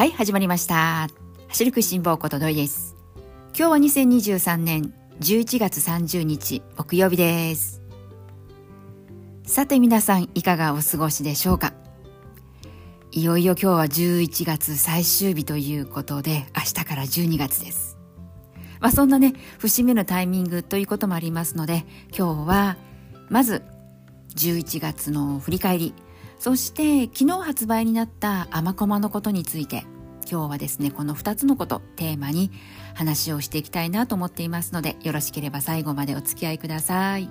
はい、始まりました。走る食いしん坊ことどいです。今日は2023年11月30日木曜日です。さて皆さんいかがお過ごしでしょうか？いよいよ今日は11月最終日ということで明日から12月です。まあそんなね、節目のタイミングということもありますので今日はまず11月の振り返りそして昨日発売になった甘コマのことについて今日はですねこの2つのことテーマに話をしていきたいなと思っていますのでよろしければ最後までお付き合いください。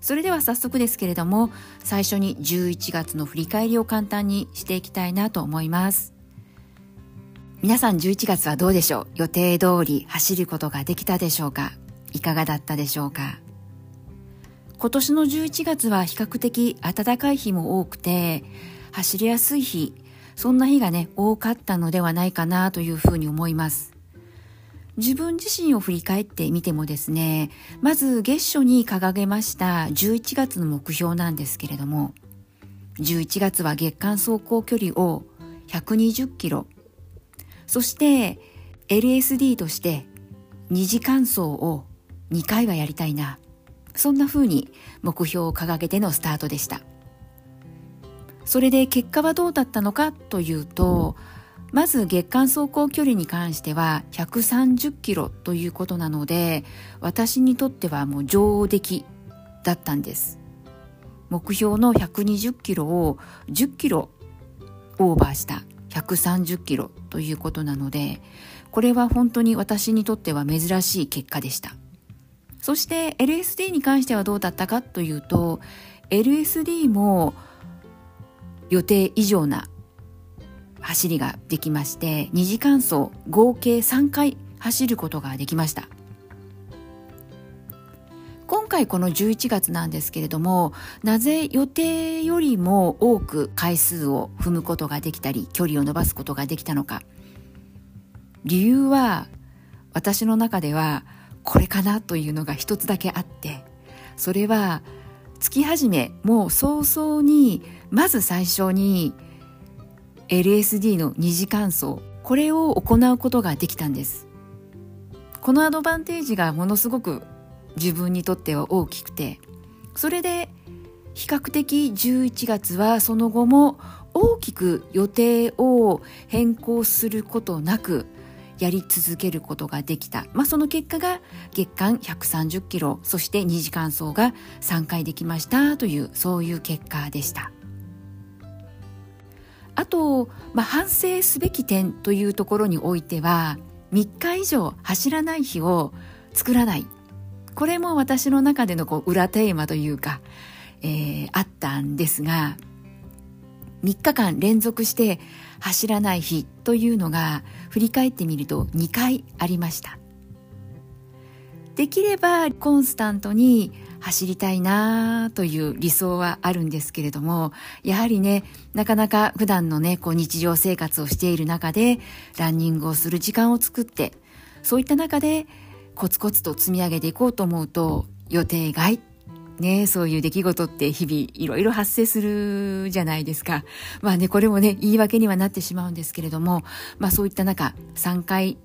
それでは早速ですけれども最初に11月の振り返りを簡単にしていきたいなと思います。皆さん11月はどうでしょう？予定通り走ることができたでしょうか？いかがだったでしょうか？今年の11月は比較的暖かい日も多くて走りやすい日そんな日がね多かったのではないかなというふうに思います。自分自身を振り返ってみてもですねまず月初に掲げました11月の目標なんですけれども11月は月間走行距離を120キロ。そして LSD として2時間走を2回はやりたいな。そんな風に目標を掲げてのスタートでした。それで結果はどうだったのかというと、まず月間走行距離に関しては130キロということなので、私にとってはもう上出来だったんです。目標の120キロを10キロオーバーした130キロということなので、これは本当に私にとっては珍しい結果でした。そして LSD に関してはどうだったかというと LSD も予定以上な走りができまして2時間走合計3回走ることができました。今回この11月なんですけれどもなぜ予定よりも多く回数を踏むことができたり距離を伸ばすことができたのか。理由は私の中ではこれかなというのが一つだけあってそれは月始めもう早々にまず最初に LSD の2次間走これを行うことができたんですこのアドバンテージがものすごく自分にとっては大きくてそれで比較的11月はその後も大きく予定を変更することなくやり続けることができた。まあ、その結果が月間130キロ、そして2時間走が3回できましたという、そういう結果でした。あと、まあ、反省すべき点というところにおいては、3日以上走らない日を作らない。これも私の中でのこう裏テーマというか、えー、あったんですが、3日間連続して走らない日というのが振り返ってみると2回ありましたできればコンスタントに走りたいなという理想はあるんですけれどもやはりねなかなか普段のねこう日常生活をしている中でランニングをする時間を作ってそういった中でコツコツと積み上げていこうと思うと予定外ね、そういう出来事って日々いろいろ発生するじゃないですか。まあね、これもね、言い訳にはなってしまうんですけれども、まあそういった中、3回、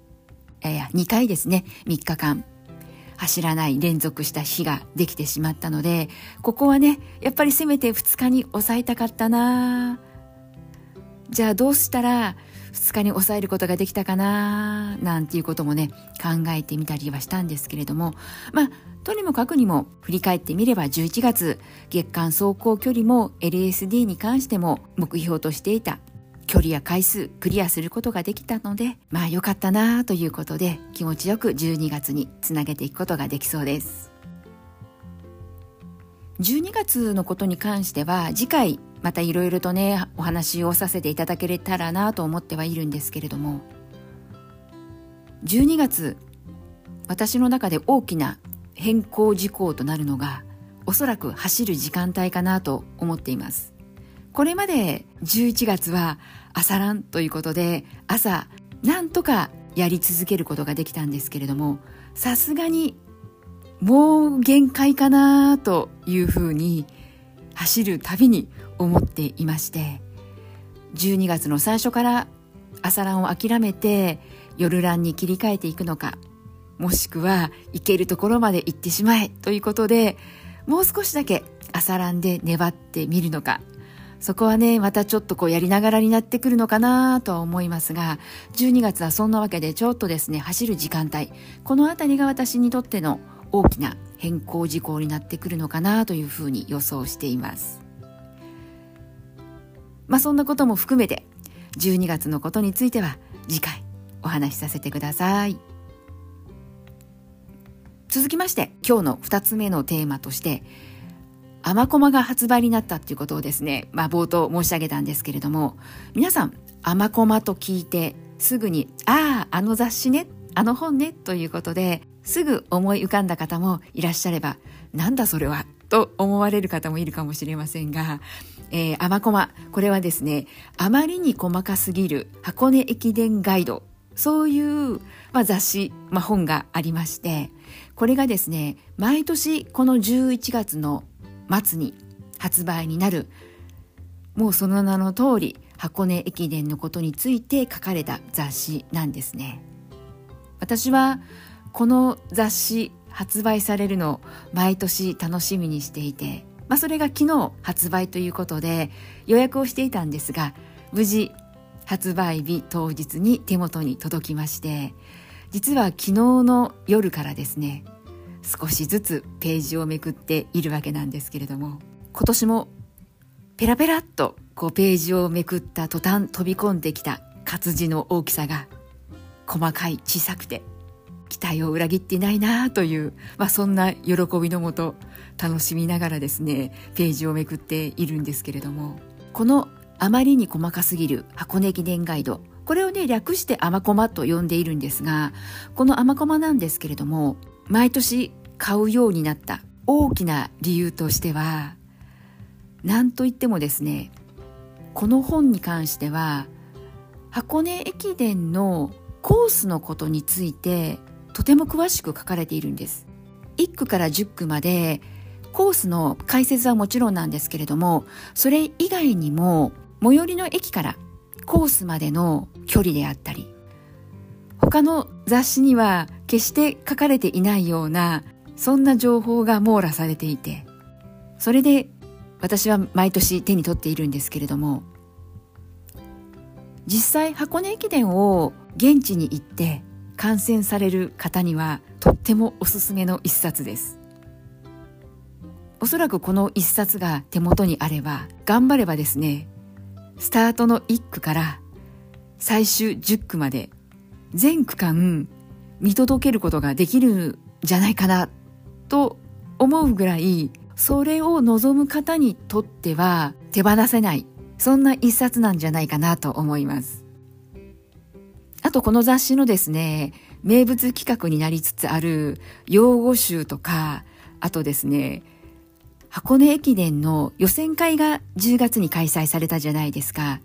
えー、2回ですね、3日間、走らない連続した日ができてしまったので、ここはね、やっぱりせめて2日に抑えたかったな。じゃあどうしたら2日に抑えることができたかななんていうこともね、考えてみたりはしたんですけれども、まあ、とにもかくにも振り返ってみれば11月月間走行距離も LSD に関しても目標としていた距離や回数クリアすることができたのでまあ良かったなということで気持ちよく12月につなげていくことができそうです。12月のことに関しては次回またいろいろとねお話をさせていただけたらなと思ってはいるんですけれども12月私の中で大きな変更事項となるのがおそらく走る時間帯かなと思っています。これまで11月は朝ランということで朝なんとかやり続けることができたんですけれどもさすがにもう限界かなというふうに走るたびに思っていまして12月の最初から朝ランを諦めて夜ランに切り替えていくのかもしくは行けるところまで行ってしまえということでもう少しだけ朝ランで粘ってみるのかそこはね、またちょっとこうやりながらになってくるのかなとは思いますが、12月はそんなわけでちょっとですね、走る時間帯、この辺りが私にとっての大きな変更事項になってくるのかなというふうに予想しています。まあそんなことも含めて、12月のことについては次回お話しさせてください。続きまして今日の2つ目のテーマとしてアマコマが発売になったっていうことをですね、まあ冒頭申し上げたんですけれども、皆さん、アマコマと聞いてすぐに、ああ、あの雑誌ね、あの本ね、ということで、すぐ思い浮かんだ方もいらっしゃれば、なんだそれは、と思われる方もいるかもしれませんが、えー、アマコマ、これはですね、あまりに細かすぎる箱根駅伝ガイド、そういう、まあ、雑誌、まあ、本がありまして、これがですね、毎年この11月の末に発売になる。もうその名の通り箱根駅伝のことについて書かれた雑誌なんですね。私はこの雑誌発売されるのを毎年楽しみにしていて、まあ、それが昨日発売ということで予約をしていたんですが無事発売日当日に手元に届きまして実は昨日の夜からですね少しずつページをめくっているわけなんですけれども今年もペラペラっとこうページをめくった途端飛び込んできた活字の大きさが細かい小さくて期待を裏切っていないなという、まあ、そんな喜びのもと楽しみながらですねページをめくっているんですけれどもこのあまりに細かすぎる箱根記念ガイドこれをね略してアマコマと呼んでいるんですがこのアマコマなんですけれども毎年買うようになった。大きな理由としては何といってもですねこの本に関しては箱根駅伝のコースのことについてとても詳しく書かれているんです。1区から10区までコースの解説はもちろんなんですけれどもそれ以外にも最寄りの駅からコースまでの距離であったり他の雑誌には決して書かれていないようなそんな情報が網羅されていてそれで私は毎年手に取っているんですけれども実際箱根駅伝を現地に行って観戦される方にはとってもおすすめの一冊です。おそらくこの一冊が手元にあれば頑張ればですねスタートの1区から最終10区まで全区間見届けることができるんじゃないかなと思うぐらいそれを望む方にとっては手放せないそんな一冊なんじゃないかなと思います。あとこの雑誌のですね名物企画になりつつある用語集とかあとですね箱根駅伝の予選会が10月に開催されたじゃないですか。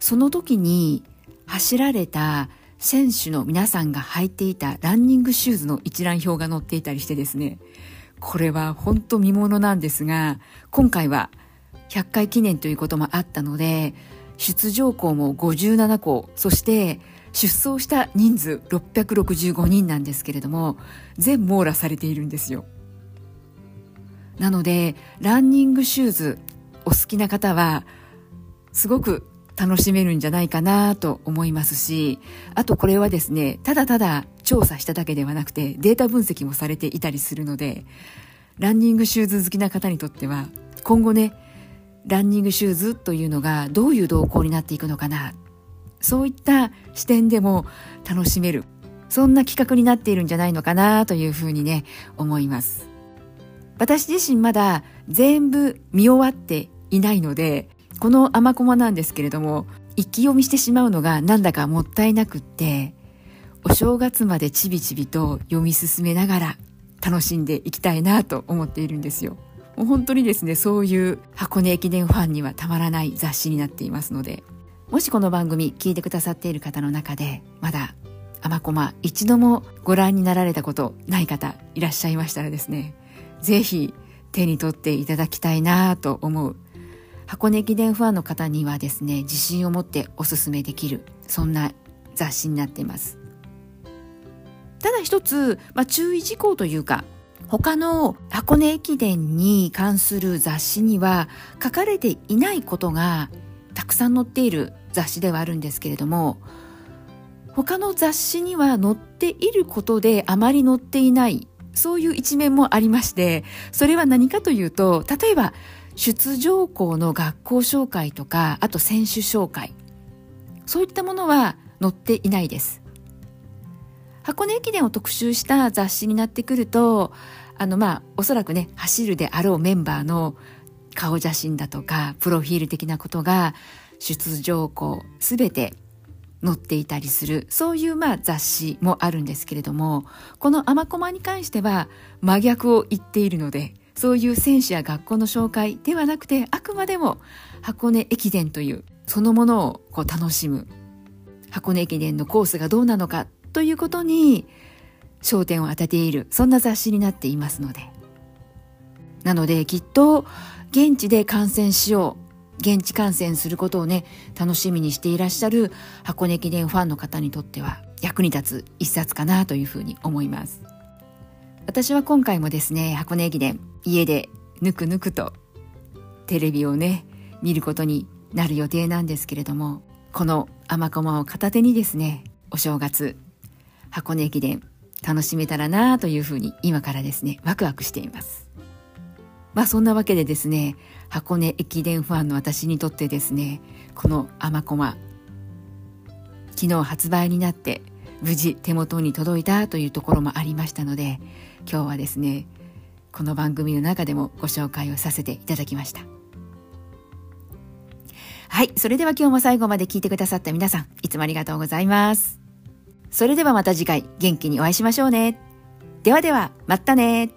その時に走られた選手の皆さんが履いていたランニングシューズの一覧表が載っていたりしてですね、これは本当見ものなんですが、今回は100回記念ということもあったので、出場校も57校、そして出走した人数665人なんですけれども、全網羅されているんですよ。なので、ランニングシューズお好きな方は、すごく楽しめるんじゃないかなと思いますし、あとこれはですね、ただただ調査しただけではなくてデータ分析もされていたりするので、ランニングシューズ好きな方にとっては、今後ね、ランニングシューズというのがどういう動向になっていくのかな、そういった視点でも楽しめる、そんな企画になっているんじゃないのかなというふうにね、思います。私自身まだ全部見終わっていないので、この甘駒なんですけれども、一気読みしてしまうのがなんだかもったいなくって、お正月までちびちびと読み進めながら楽しんでいきたいなと思っているんですよ。もう本当にですね、そういう箱根駅伝ファンにはたまらない雑誌になっていますので、もしこの番組聞いてくださっている方の中で、まだ甘駒一度もご覧になられたことない方いらっしゃいましたらですね、ぜひ手に取っていただきたいなと思う箱根駅伝ファンの方にはですね自信を持っておすすめできるそんな雑誌になっています。ただ一つ、まあ、注意事項というか他の箱根駅伝に関する雑誌には書かれていないことがたくさん載っている雑誌ではあるんですけれども他の雑誌には載っていることであまり載っていないそういう一面もありましてそれは何かというと例えば出場校の学校紹介とかあと選手紹介。そういったものは載っていないです。箱根駅伝を特集した雑誌になってくるとあのまあおそらくね走るであろうメンバーの顔写真だとかプロフィール的なことが出場校すべて載っていたりする。そういうまあ雑誌もあるんですけれどもこの「アマコマ」に関しては真逆を言っているのでそういう選手や学校の紹介ではなくてあくまでも箱根駅伝というそのものをこう楽しむ箱根駅伝のコースがどうなのかということに焦点を当てているそんな雑誌になっていますので。なのできっと現地で観戦しよう現地観戦することをね楽しみにしていらっしゃる箱根駅伝ファンの方にとっては役に立つ一冊かなというふうに思います。私は今回もですね箱根駅伝家でぬくぬくとテレビをね見ることになる予定なんですけれどもこの甘駒を片手にですねお正月箱根駅伝楽しめたらなというふうに今からですねワクワクしています。まあそんなわけでですね箱根駅伝ファンの私にとってですねこの甘駒昨日発売になって無事手元に届いたというところもありましたので今日はですねこの番組の中でもご紹介をさせていただきました。はいそれでは今日も最後まで聞いてくださった皆さんいつもありがとうございます。それではまた次回元気にお会いしましょうね。ではでは、またね。